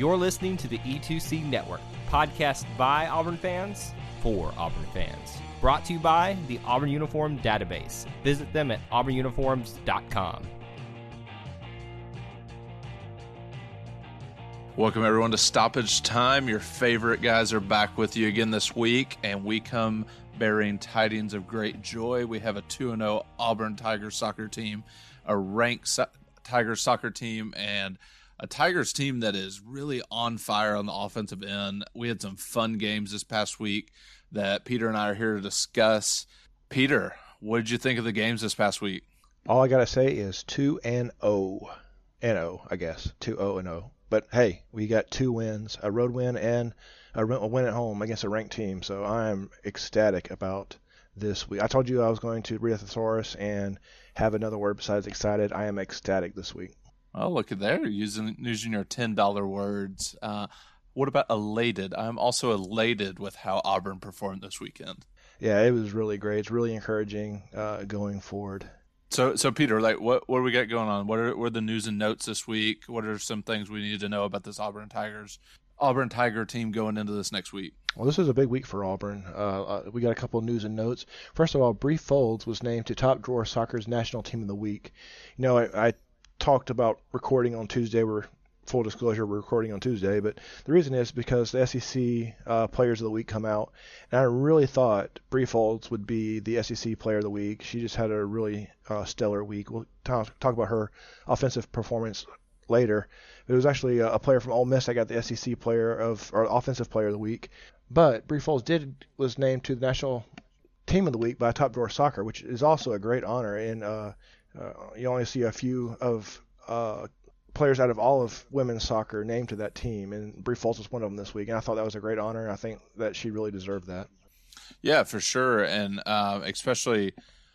You're listening to the E2C Network, podcast by Auburn fans for Auburn fans. Brought to you by the Auburn Uniform Database. Visit them at auburnuniforms.com. Welcome, everyone, to Stoppage Time. Your favorite guys are back with you again this week, and we come bearing tidings of great joy. We have a 2 0 Auburn Tigers soccer team, a ranked so- Tigers soccer team, and a Tigers team that is really on fire on the offensive end. We had some fun games this past week that Peter and I are here to discuss. Peter, what did you think of the games this past week? All I gotta say is two and O, and O, I guess two O and O. But hey, we got two wins, a road win and a win at home against a ranked team. So I am ecstatic about this week. I told you I was going to read a thesaurus and have another word besides excited. I am ecstatic this week. Oh, look at there, using using your ten dollar words. Uh, what about elated? I'm also elated with how Auburn performed this weekend. Yeah, it was really great. It's really encouraging uh, going forward. So, so Peter, like, what what do we got going on? What are, what are the news and notes this week? What are some things we need to know about this Auburn Tigers, Auburn Tiger team going into this next week? Well, this is a big week for Auburn. Uh, uh, we got a couple of news and notes. First of all, Bri Folds was named to Top Drawer Soccer's National Team of the Week. You know, I, I talked about recording on Tuesday. We're full disclosure, we're recording on Tuesday, but the reason is because the SEC uh, Players of the Week come out, and I really thought Bri Folds would be the SEC Player of the Week. She just had a really uh, stellar week. We'll talk, talk about her offensive performance later. It was actually a, a player from Ole Miss that got the SEC Player of or Offensive Player of the Week, but Bri Folds did was named to the National Team of the Week by Top Drawer Soccer, which is also a great honor. And uh, you only see a few of uh, players out of all of women's soccer named to that team, and Bri Folds was one of them this week. And I thought that was a great honor. I think that she really deserved that. Yeah, for sure, and uh, especially,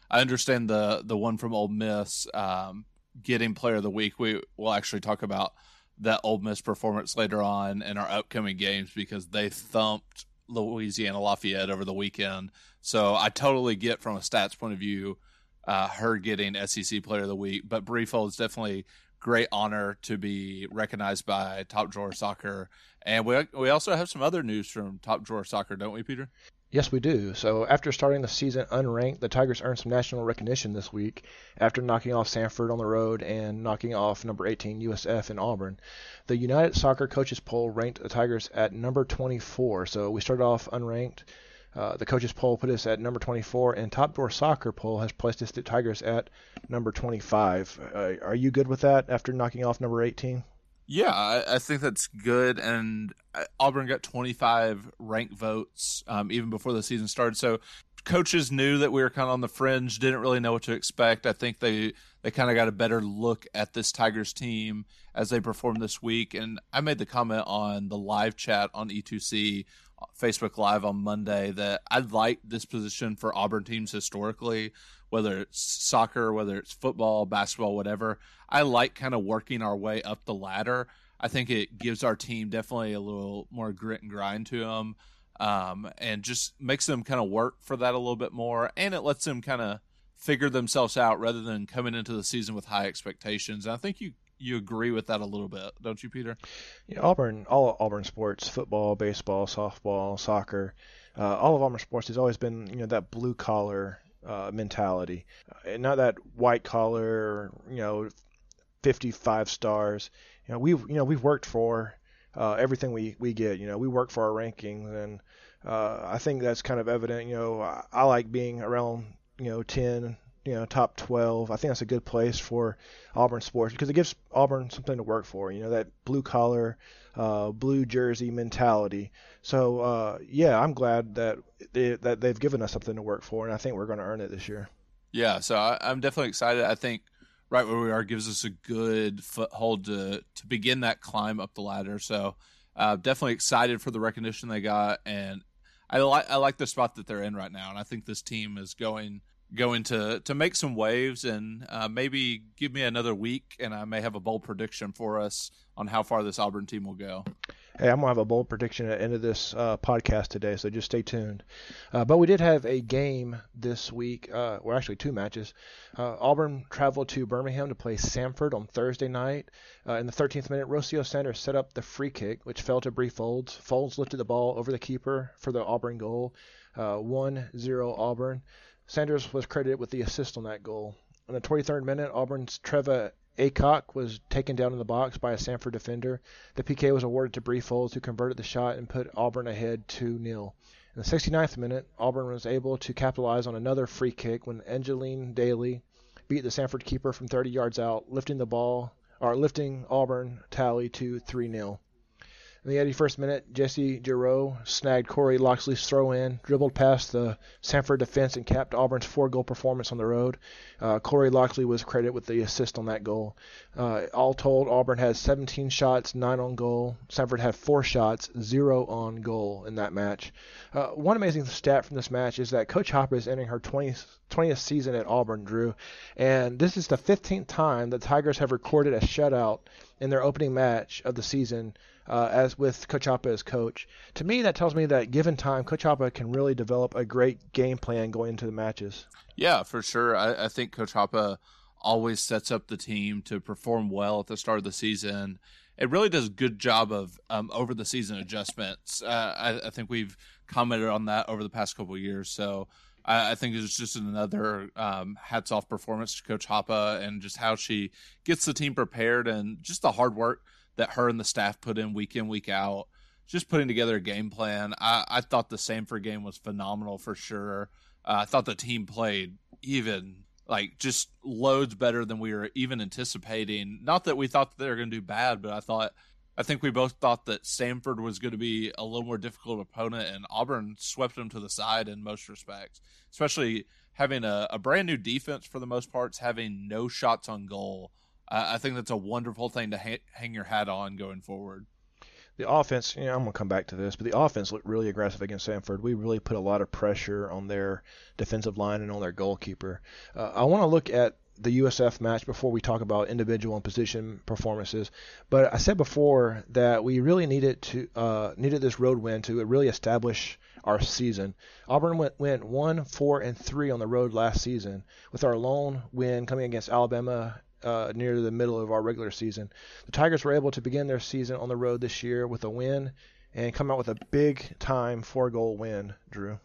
I understand the the one from Ole Miss um, getting Player of the Week. We will actually talk about that Ole Miss performance later on in our upcoming games because they thumped Louisiana Lafayette over the weekend. So I totally get from a stats point of view uh, her getting SEC Player of the Week, but Bri Folds definitely great honor to be recognized by Top Drawer Soccer. And we we also have some other news from Top Drawer Soccer, don't we, Peter? Yes, we do. So after starting the season unranked, the Tigers earned some national recognition this week after knocking off Samford on the road and knocking off number 18 USF in Auburn. The United Soccer Coaches Poll ranked the Tigers at number 24. So we started off unranked. Uh, the coaches poll put us at number 24, and Top Drawer Soccer poll has placed us the Tigers at number 25. Uh, are you good with that after knocking off number 18? Yeah, I, I think that's good. And uh, Auburn got 25 rank votes um, even before the season started. So coaches knew that we were kind of on the fringe, didn't really know what to expect. I think they they kind of got a better look at this Tigers team as they performed this week. And I made the comment on the live chat on E2C Facebook Live on Monday that I like this position for Auburn teams historically, whether it's soccer, whether it's football, basketball, whatever. I like kind of working our way up the ladder. I think it gives our team definitely a little more grit and grind to them, um, and just makes them kind of work for that a little bit more, and it lets them kind of figure themselves out rather than coming into the season with high expectations. And I think you you agree with that a little bit, don't you, Peter? Yeah, Auburn, all Auburn sports, football, baseball, softball, soccer, uh, all of Auburn sports has always been, you know, that blue collar uh, mentality, uh, and not that white collar, you know, 55 stars. You know, we've, you know, we've worked for uh, everything we we get. You know, we work for our rankings, and uh, I think that's kind of evident. You know, I, I like being around, you know, 10 you know top 12. I think that's a good place for Auburn sports because it gives Auburn something to work for. You know that blue collar, uh, blue jersey mentality. So uh, yeah, I'm glad that they, that they've given us something to work for, and I think we're going to earn it this year. Yeah, so I, I'm definitely excited. I think right where we are gives us a good foothold to to begin that climb up the ladder. So uh, definitely excited for the recognition they got, and I like I like the spot that they're in right now, and I think this team is going going to to make some waves and uh, maybe give me another week, and I may have a bold prediction for us on how far this Auburn team will go. Hey, I'm gonna have a bold prediction at the end of this uh, podcast today, so just stay tuned. Uh, but we did have a game this week, uh, well, actually two matches. Uh, Auburn traveled to Birmingham to play Samford on Thursday night. Uh, in the 13th minute, Rocio Sanders set up the free kick, which fell to Bri Folds. Folds lifted the ball over the keeper for the Auburn goal, 1-0 uh, Auburn. Sanders was credited with the assist on that goal. In the 23rd minute, Auburn's Treva Acock was taken down in the box by a Samford defender. The PK was awarded to Bri Folds, who converted the shot and put Auburn ahead 2 0. In the 69th minute, Auburn was able to capitalize on another free kick when Angeline Daly beat the Samford keeper from 30 yards out, lifting the ball or lifting Auburn tally to 3 0. In the 81st minute, Jesse Giroux snagged Corey Loxley's throw in, dribbled past the Samford defense, and capped Auburn's four goal performance on the road. Uh, Corey Loxley was credited with the assist on that goal. Uh, all told, Auburn had 17 shots, 9 on goal. Samford had 4 shots, 0 on goal in that match. Uh, one amazing stat from this match is that Coach Hoppa is entering her 20th, 20th season at Auburn, Drew. And this is the 15th time the Tigers have recorded a shutout in their opening match of the season uh, as with Coach Hoppa as coach. To me, that tells me that given time, Coach Hoppa can really develop a great game plan going into the matches. Yeah, for sure. I, I think Coach Hoppa always sets up the team to perform well at the start of the season. It really does a good job of um, over the season adjustments. Uh, I, I, think we've commented on that over the past couple years. So I, I, think it's just another um, hats off performance to Coach Hoppa and just how she gets the team prepared and just the hard work that her and the staff put in week in week out. Just putting together a game plan. I, I thought the Samford game was phenomenal for sure. Uh, I thought the team played even like just loads better than we were even anticipating. Not that we thought that they were going to do bad, but I thought I think we both thought that Samford was going to be a little more difficult opponent, and Auburn swept them to the side in most respects, especially having a, a brand new defense for the most parts, having no shots on goal. Uh, I think that's a wonderful thing to ha- hang your hat on going forward. The offense, you know, I'm going to come back to this, but the offense looked really aggressive against Samford. We really put a lot of pressure on their defensive line and on their goalkeeper. Uh, I want to look at the USF match before we talk about individual and position performances. But I said before that we really needed to uh, needed this road win to really establish our season. Auburn went, went one, four, and three on the road last season, with our lone win coming against Alabama uh, near the middle of our regular season. The Tigers were able to begin their season on the road this year with a win and come out with a big time four goal win, Drew.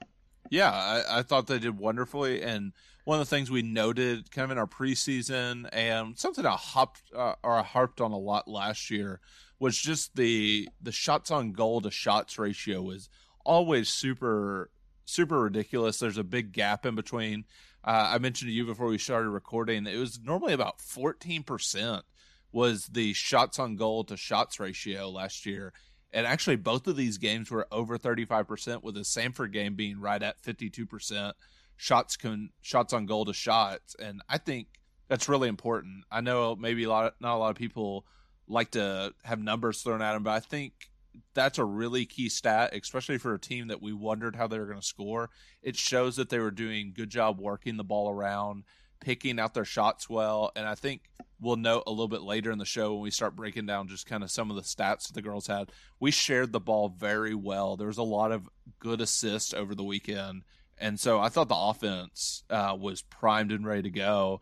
Yeah, I, I, thought they did wonderfully. And one of the things we noted kind of in our preseason and something I hopped uh, or I harped on a lot last year was just the the shots on goal to shots ratio was always super super ridiculous. There's a big gap in between uh, I mentioned to you before we started recording, it was normally about 14% was the shots on goal to shots ratio last year. And actually, both of these games were over 35%, with the Samford game being right at 52% shots con- shots on goal to shots. And I think that's really important. I know maybe a lot not a lot of people like to have numbers thrown at them, but I think that's a really key stat, especially for a team that we wondered how they were going to score. It shows that they were doing good job working the ball around, picking out their shots well, and I think we'll note a little bit later in the show when we start breaking down just kind of some of the stats that the girls had. We shared the ball very well. There was a lot of good assists over the weekend, and so I thought the offense uh, was primed and ready to go.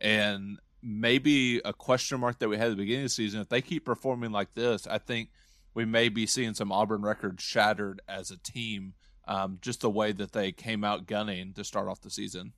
And maybe a question mark that we had at the beginning of the season, if they keep performing like this, I think we may be seeing some Auburn records shattered as a team, um, just the way that they came out gunning to start off the season.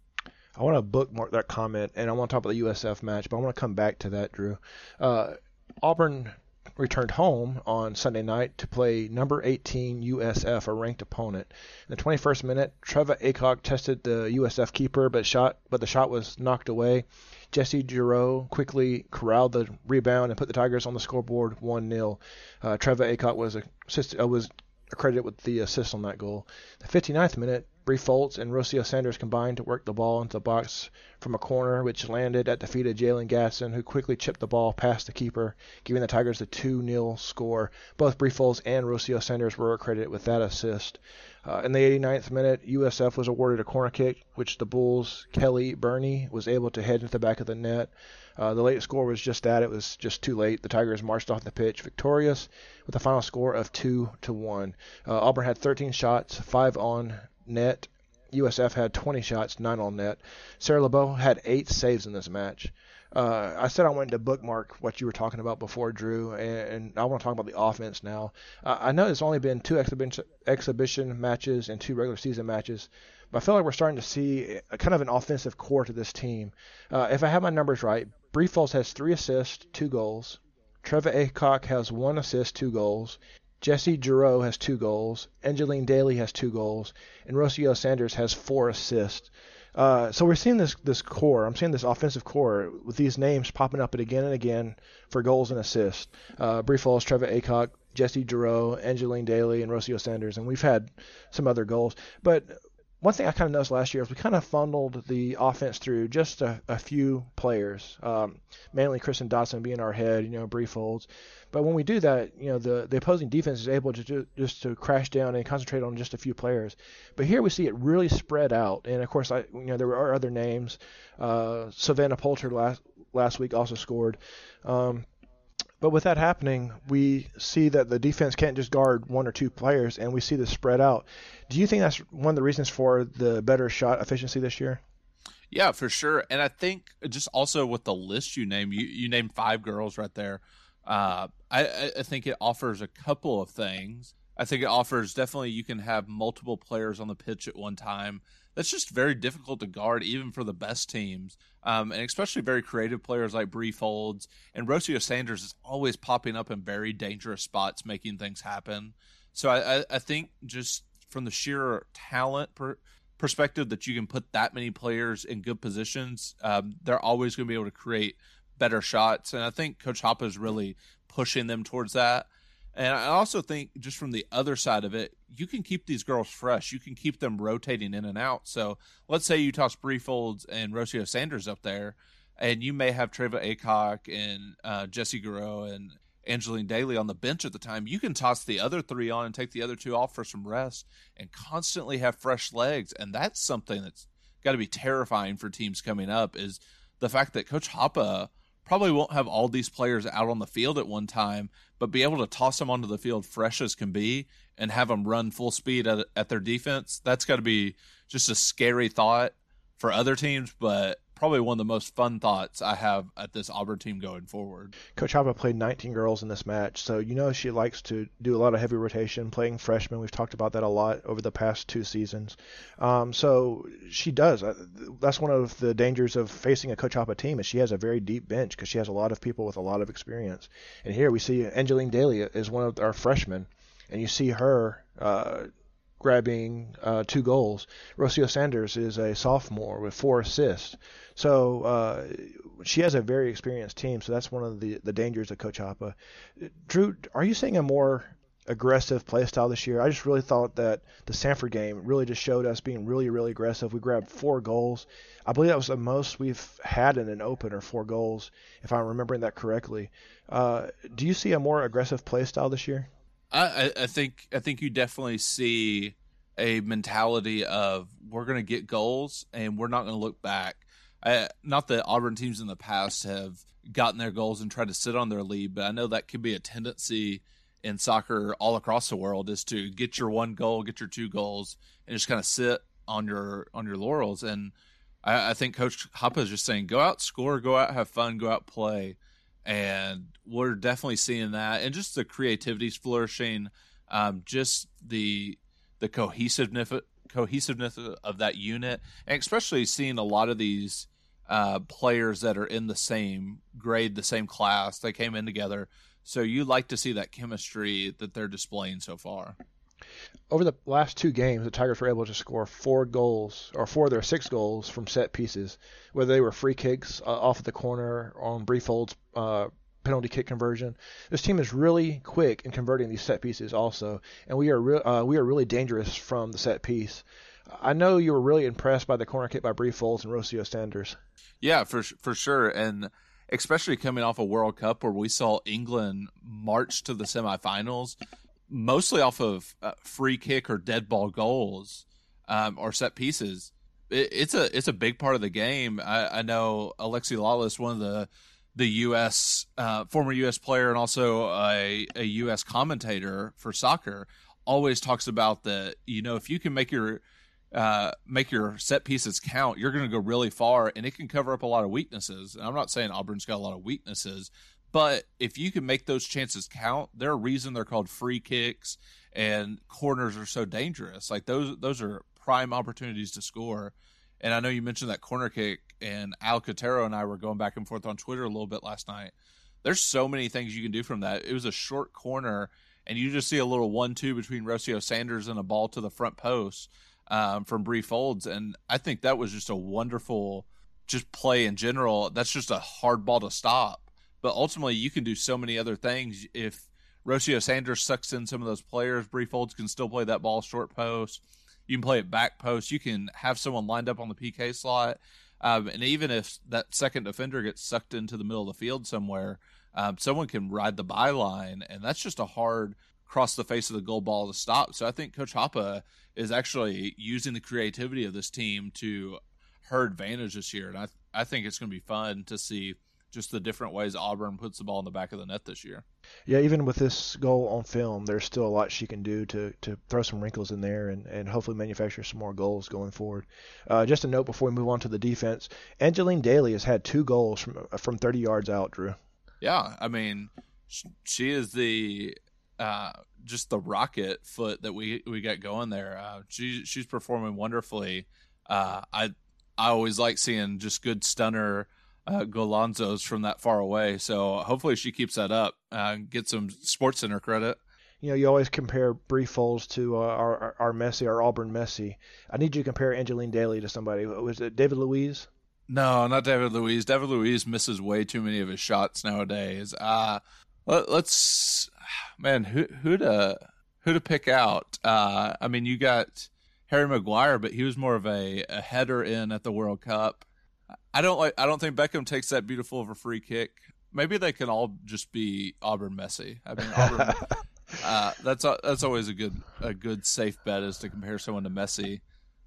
I want to bookmark that comment, and I want to talk about the USF match, but I want to come back to that, Drew. Uh, Auburn returned home on Sunday night to play number 18 USF, a ranked opponent. In the 21st minute, Trevor Acock tested the USF keeper, but shot, but the shot was knocked away. Jesse Giroux quickly corralled the rebound and put the Tigers on the scoreboard 1-0. Uh, Treva Acock was uh, was accredited with the assist on that goal. The 59th minute, Bri Folds and Rocio Sanders combined to work the ball into the box from a corner, which landed at the feet of Jalen Gasson, who quickly chipped the ball past the keeper, giving the Tigers a 2-0 score. Both Bri Folds and Rocio Sanders were credited with that assist. Uh, in the 89th minute, USF was awarded a corner kick, which the Bulls' Kelly Burney was able to head into the back of the net. Uh, the late score was just that; it was just too late. The Tigers marched off the pitch victorious with a final score of two to one. Uh, Auburn had 13 shots, five on net. USF had 20 shots, nine on net. Sarah LeBeau had eight saves in this match. Uh, I said I wanted to bookmark what you were talking about before, Drew, and, and I want to talk about the offense now. Uh, I know it's only been two exhibition exhibition matches and two regular season matches, but I feel like we're starting to see a, kind of an offensive core to this team. Uh, if I have my numbers right, Bri Folds has three assists, two goals. Trevor Aycock has one assist, two goals. Jesse Giroux has two goals. Angeline Daly has two goals. And Rocio Sanders has four assists. Uh, so we're seeing this this core. I'm seeing this offensive core with these names popping up again and again for goals and assists. Uh, Bri Folds, Trevor Acock, Jesse Giroux, Angeline Daly, and Rocio Sanders, and we've had some other goals. But one thing I kind of noticed last year is we kind of funneled the offense through just a, a few players, um, mainly Kristen Dotson being our head, you know, Bri Folds. But when we do that, you know, the, the opposing defense is able to ju- just to crash down and concentrate on just a few players. But here we see it really spread out. And of course, I you know there are other names. Uh, Savannah Poulter last last week also scored. Um, but with that happening, we see that the defense can't just guard one or two players, and we see this spread out. Do you think that's one of the reasons for the better shot efficiency this year? Yeah, for sure. And I think just also with the list you name, you you named five girls right there. Uh, I, I think it offers a couple of things. I think it offers definitely you can have multiple players on the pitch at one time. That's just very difficult to guard, even for the best teams, um, and especially very creative players like Bri Folds and Rocio Sanders is always popping up in very dangerous spots, making things happen. So I, I, I think just from the sheer talent per, perspective that you can put that many players in good positions, um, they're always going to be able to create better shots. And I think Coach Hoppa is really pushing them towards that. And I also think just from the other side of it, you can keep these girls fresh. You can keep them rotating in and out. So let's say you toss Bri Folds and Rocio Sanders up there, and you may have Treva Acock and uh, Jesse Giroux and Angeline Daly on the bench at the time. You can toss the other three on and take the other two off for some rest and constantly have fresh legs. And that's something that's got to be terrifying for teams coming up is the fact that Coach Hoppa – probably won't have all these players out on the field at one time, but be able to toss them onto the field fresh as can be and have them run full speed at, at their defense. That's got to be just a scary thought for other teams, but probably one of the most fun thoughts I have at this Auburn team going forward. Coach Hoppa played 19 girls in this match, so you know she likes to do a lot of heavy rotation, playing freshmen. We've talked about that a lot over the past two seasons. Um, so she does. Uh, that's one of the dangers of facing a Coach Hoppa team is she has a very deep bench because she has a lot of people with a lot of experience. And here we see Angeline Daly is one of our freshmen, and you see her. Uh, grabbing uh, two goals. Rocio Sanders is a sophomore with four assists. So uh, she has a very experienced team. So that's one of the, the dangers of Coach Hoppa. Drew, are you seeing a more aggressive play style this year? I just really thought that the Samford game really just showed us being really, really aggressive. We grabbed four goals. I believe that was the most we've had in an opener, four goals, if I'm remembering that correctly. Uh, do you see a more aggressive play style this year? I, I think I think you definitely see a mentality of we're going to get goals and we're not going to look back. I, not that Auburn teams in the past have gotten their goals and tried to sit on their lead, but I know that can be a tendency in soccer all across the world is to get your one goal, get your two goals, and just kind of sit on your on your laurels. And I, I think Coach Hoppa is just saying, go out, score, go out, have fun, go out, play and we're definitely seeing that, and just the creativity's flourishing. Um, just the the cohesiveness cohesiveness of that unit, and especially seeing a lot of these uh, players that are in the same grade, the same class, they came in together. So you like to see that chemistry that they're displaying so far. Over the last two games, the Tigers were able to score four goals, or four of their six goals from set pieces, whether they were free kicks uh, off of the corner or on Bri Folds uh, penalty kick conversion. This team is really quick in converting these set pieces, also, and we are re- uh, we are really dangerous from the set piece. I know you were really impressed by the corner kick by Bri Folds and Rocio Sanders. Yeah, for for sure, and especially coming off a World Cup where we saw England march to the semifinals, mostly off of uh, free kick or dead ball goals um, or set pieces. It, it's a it's a big part of the game. I, I know Alexi Lalas, one of the the U.S. Uh, former U.S. player and also a, a U.S. commentator for soccer, always talks about the you know if you can make your uh, make your set pieces count, you're going to go really far, and it can cover up a lot of weaknesses. And I'm not saying Auburn's got a lot of weaknesses, but if you can make those chances count, there's a reason they're called free kicks and corners are so dangerous. Like those, those are prime opportunities to score. And I know you mentioned that corner kick, and Al Cotero and I were going back and forth on Twitter a little bit last night. There's so many things you can do from that. It was a short corner, and you just see a little one-two between Rocio Sanders and a ball to the front post um, from Bri Folds, and I think that was just a wonderful just play in general. That's just a hard ball to stop, but ultimately you can do so many other things if Rocio Sanders sucks in some of those players. Bri Folds can still play that ball short post. You can play it back post. You can have someone lined up on the PK slot. Um, and even if that second defender gets sucked into the middle of the field somewhere, um, someone can ride the byline. And that's just a hard cross the face of the goal ball to stop. So I think Coach Hoppa is actually using the creativity of this team to her advantage this year. And I, I think it's going to be fun to see just the different ways Auburn puts the ball in the back of the net this year. Yeah, even with this goal on film, there's still a lot she can do to, to throw some wrinkles in there and, and hopefully manufacture some more goals going forward. Uh, just a note before we move on to the defense, Angeline Daly has had two goals from from 30 yards out, Drew. Yeah, I mean, she is the uh, just the rocket foot that we we got going there. Uh, she she's performing wonderfully. Uh, I I always like seeing just good stunner uh, golazos from that far away. So hopefully she keeps that up. Uh, get some Sports Center credit. You know, you always compare Bri Folds to uh, our, our, our Messi, our Auburn Messi. I need you to compare Angeline Daly to somebody. Was it David Luiz? No, not David Luiz. David Luiz misses way too many of his shots nowadays. Uh, let, us man, who who to who to pick out? Uh, I mean, you got Harry Maguire, but he was more of a, a header in at the World Cup. I don't like. I don't think Beckham takes that beautiful of a free kick. Maybe they can all just be Auburn Messi. I mean, Auburn. uh, that's that's always a good a good safe bet is to compare someone to Messi.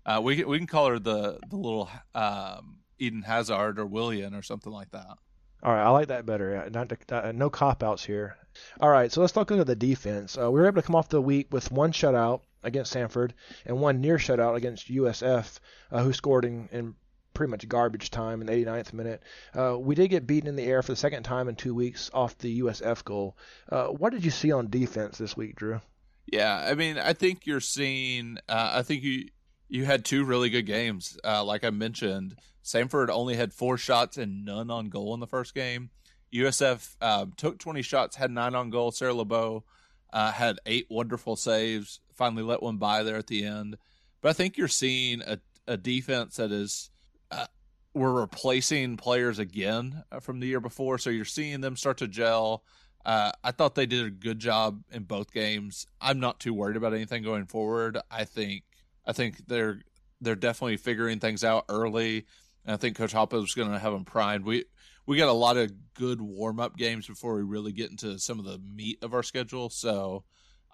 Uh, we we can call her the the little um, Eden Hazard or Willian or something like that. All right, I like that better. Not uh, no cop outs here. All right, so let's talk about the defense. Uh, we were able to come off the week with one shutout against Samford and one near shutout against USF, uh, who scored in, in pretty much garbage time in the 89th minute. Uh, we did get beaten in the air for the second time in two weeks off the USF goal. Uh, what did you see on defense this week, Drew? Yeah, I mean, I think you're seeing. Uh, I think you you had two really good games. Uh, like I mentioned, Samford only had four shots and none on goal in the first game. USF um, took 20 shots, had nine on goal. Sarah LeBeau uh, had eight wonderful saves. Finally, let one by there at the end. But I think you're seeing a, a defense that is we're replacing players again uh, from the year before, so you're seeing them start to gel. Uh, I thought they did a good job in both games. I'm not too worried about anything going forward. I think I think they're they're definitely figuring things out early. And I think Coach Hoppa is going to have them primed. We we got a lot of good warm up games before we really get into some of the meat of our schedule. So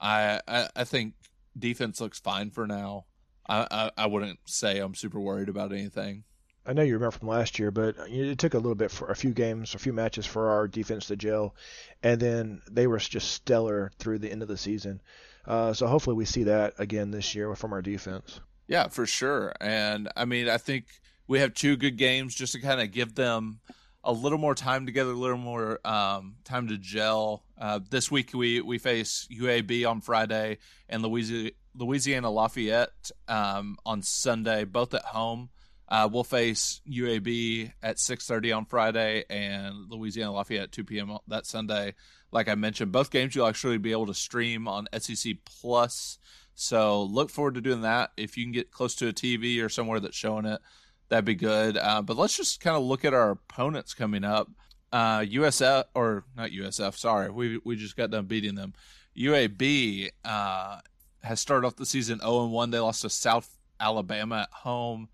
I I, I think defense looks fine for now. I, I wouldn't say I'm super worried about anything. I know you remember from last year, but it took a little bit for a few games, a few matches for our defense to gel, and then they were just stellar through the end of the season. Uh, so hopefully we see that again this year from our defense. Yeah, for sure. And I mean, I think we have two good games just to kind of give them a little more time together, a little more um, time to gel. Uh, this week we we face UAB on Friday and Louisiana, Louisiana Lafayette um, on Sunday, both at home. Uh, we'll face UAB at 6:30 on Friday and Louisiana Lafayette at 2 p.m. that Sunday. Like I mentioned, both games you'll actually be able to stream on SEC Plus. So look forward to doing that. If you can get close to a TV or somewhere that's showing it, that'd be good. Uh, but let's just kind of look at our opponents coming up. Uh, USF or not USF? Sorry, we we just got done beating them. UAB uh, has started off the season 0 and 1. They lost to South Alabama at home.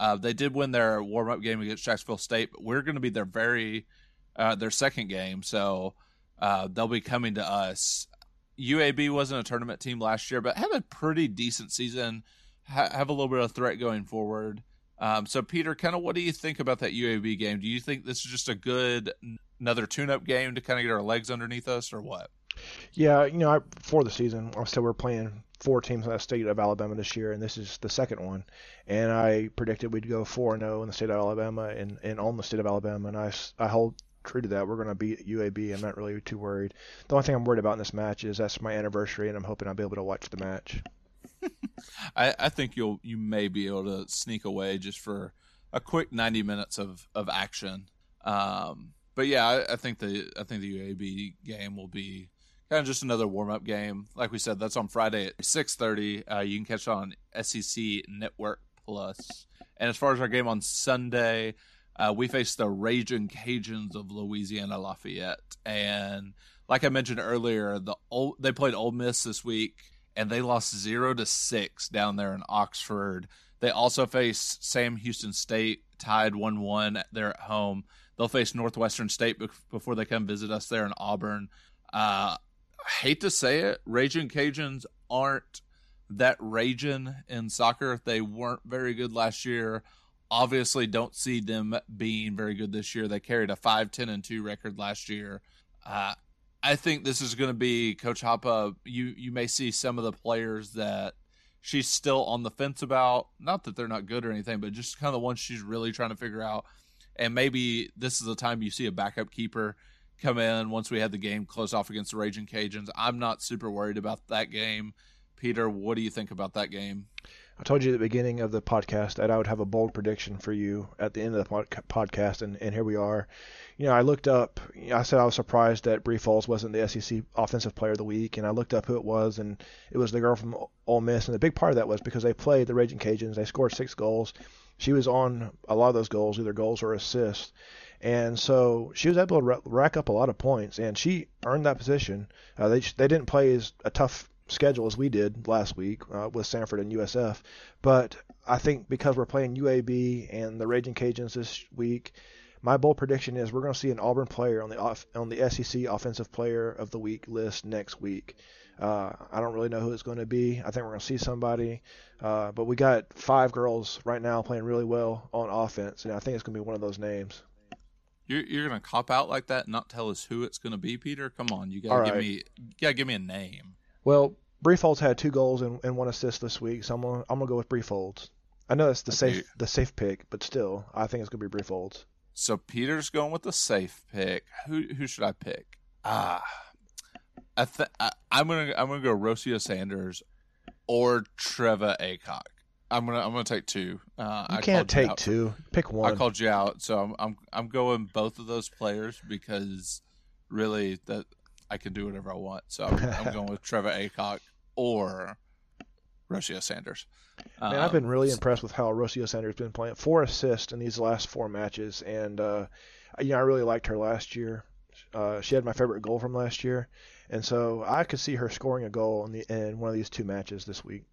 Uh, they did win their warm up game against Jacksonville State, but we're going to be their very uh, their second game, so uh, they'll be coming to us. UAB wasn't a tournament team last year, but have a pretty decent season. Ha- have a little bit of threat going forward. Um, so, Peter, kind of what do you think about that UAB game? Do you think this is just a good another tune-up game to kind of get our legs underneath us, or what? Yeah, you know, I, before the season, I said we're playing four teams in the state of Alabama this year, and this is the second one. And I predicted we'd go four and zero in the state of Alabama and, and on the state of Alabama, and I I hold true to that. We're going to beat UAB. I'm not really too worried. The only thing I'm worried about in this match is that's my anniversary, and I'm hoping I'll be able to watch the match. I, I think you'll you may be able to sneak away just for a quick 90 minutes of of action. Um, but yeah, I, I, think the I think the UAB game will be kind of just another warm up game. Like we said, that's on Friday at 6:30. Uh, you can catch on SEC Network Plus. And as far as our game on Sunday, uh, we face the Raging Cajuns of Louisiana Lafayette, and like I mentioned earlier, the old, they played Ole Miss this week, and they lost zero to six down there in Oxford. They also face Sam Houston State, tied one one there at home. They'll face Northwestern State before they come visit us there in Auburn. Uh, I hate to say it, Raging Cajuns aren't that raging in soccer. They weren't very good last year obviously don't see them being very good this year. They carried a 5 10 and 2 record last year. Uh, I think this is going to be Coach Hoppa. You you may see some of the players that she's still on the fence about. Not that they're not good or anything, but just kind of the ones she's really trying to figure out. And maybe this is the time you see a backup keeper come in once we had the game close off against the Raging Cajuns. I'm not super worried about that game. Peter, what do you think about that game? I told you at the beginning of the podcast that I would have a bold prediction for you at the end of the podcast, and, and here we are. You know, I looked up. You know, I said I was surprised that Bri Folds wasn't the SEC Offensive Player of the Week, and I looked up who it was, and it was the girl from Ole Miss. And the big part of that was because they played the Raging Cajuns. They scored six goals. She was on a lot of those goals, either goals or assists. And so she was able to rack up a lot of points, and she earned that position. Uh, they they didn't play as a tough schedule as we did last week uh, with Samford and USF. But I think because we're playing UAB and the Raging Cajuns this week, my bold prediction is we're going to see an Auburn player on the off, on the SEC Offensive Player of the Week list next week. Uh, I don't really know who it's going to be. I think we're going to see somebody, uh, but we got five girls right now playing really well on offense, and I think it's going to be one of those names. You're, you're going to cop out like that and not tell us who it's going to be, Peter? Come on, you got to give right. me, you got to give me a name. Well, Bri Folds had two goals and, and one assist this week, so I'm gonna I'm gonna go with Bri I know that's the okay. safe the safe pick, but still, I think it's gonna be Bri So Peter's going with the safe pick. Who who should I pick? Ah, I th- I, am gonna I'm gonna go Rocio Sanders or Trevor Aycock. I'm gonna I'm gonna take two. Uh, you I can't take two. Pick one. I called you out, so I'm I'm I'm going both of those players because really that I can do whatever I want. So I'm, I'm going with Trevor Acock or Rocio Sanders. Man, um, I've been really so, impressed with how Rocio Sanders has been playing. Four assists in these last four matches, and uh, you know I really liked her last year. Uh, she had my favorite goal from last year, and so I could see her scoring a goal in the in one of these two matches this week.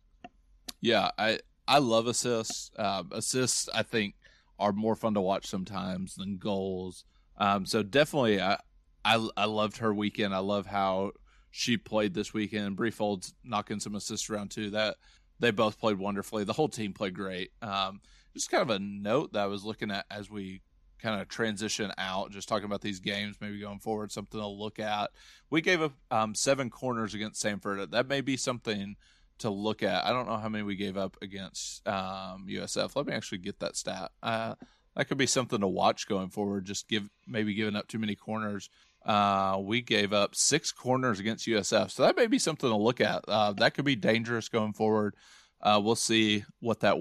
Yeah, I I love assists. Um, assists I think are more fun to watch sometimes than goals. Um, so definitely, I I I loved her weekend. I love how she played this weekend. Bri Folds knocking some assists around too. That they both played wonderfully. The whole team played great. Um, just kind of a note that I was looking at as we kind of transition out, just talking about these games, maybe going forward, something to look at. We gave up um, seven corners against Samford. That may be something to look at. I don't know how many we gave up against um, USF. Let me actually get that stat. Uh, that could be something to watch going forward. Just give maybe giving up too many corners. Uh, we gave up six corners against USF, so that may be something to look at. Uh, that could be dangerous going forward. Uh, we'll see what that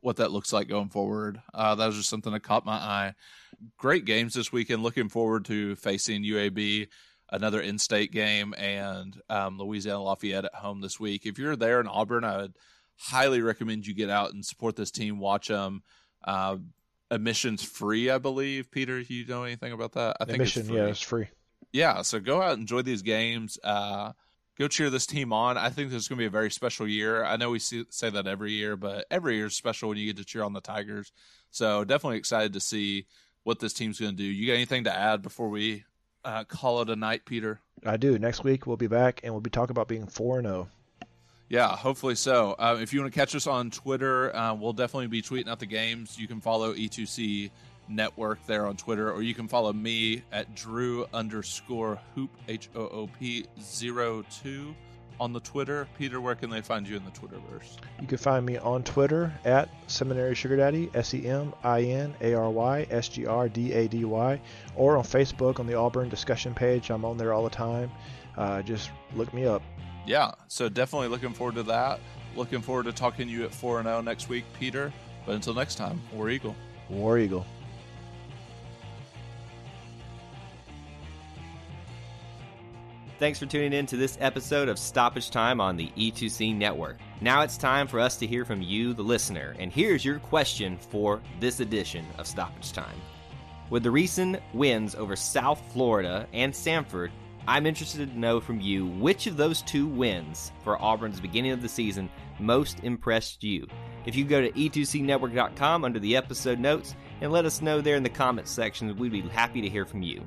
what that looks like going forward. Uh, that was just something that caught my eye. Great games this weekend. Looking forward to facing UAB, another in-state game, and um, Louisiana Lafayette at home this week. If you're there in Auburn, I would highly recommend you get out and support this team. Watch them. Uh, admissions free, I believe. Peter, you know anything about that? I think Admission, it's free. yeah, it's free yeah, so go out and enjoy these games. Uh, go cheer this team on. I think this is going to be a very special year. I know we see, say that every year, but every year is special when you get to cheer on the Tigers. So definitely excited to see what this team's going to do. You got anything to add before we uh, call it a night, Peter? I do. Next week we'll be back and we'll be talking about being four and zero. Oh. Yeah, hopefully so. Uh, if you want to catch us on Twitter, uh, we'll definitely be tweeting out the games. You can follow E2C Network there on Twitter, or you can follow me at Drew underscore Hoop H O O P zero two on the Twitter. Peter, where can they find you in the Twitterverse? You can find me on Twitter at Seminary Sugar Daddy S E M I N A R Y S G R D A D Y, or on Facebook on the Auburn discussion page. I'm on there all the time. Uh, just look me up yeah, so definitely looking forward to that. Looking forward to talking to you at 4 0 next week, Peter. But until next time, War Eagle. War Eagle. Thanks for tuning in to this episode of Stoppage Time on the E2C Network. Now it's time for us to hear from you, the listener, and here's your question for this edition of Stoppage Time. With the recent wins over South Florida and Samford, I'm interested to know from you which of those two wins for Auburn's beginning of the season most impressed you. If you go to e2cnetwork.com under the episode notes and let us know there in the comments section, we'd be happy to hear from you.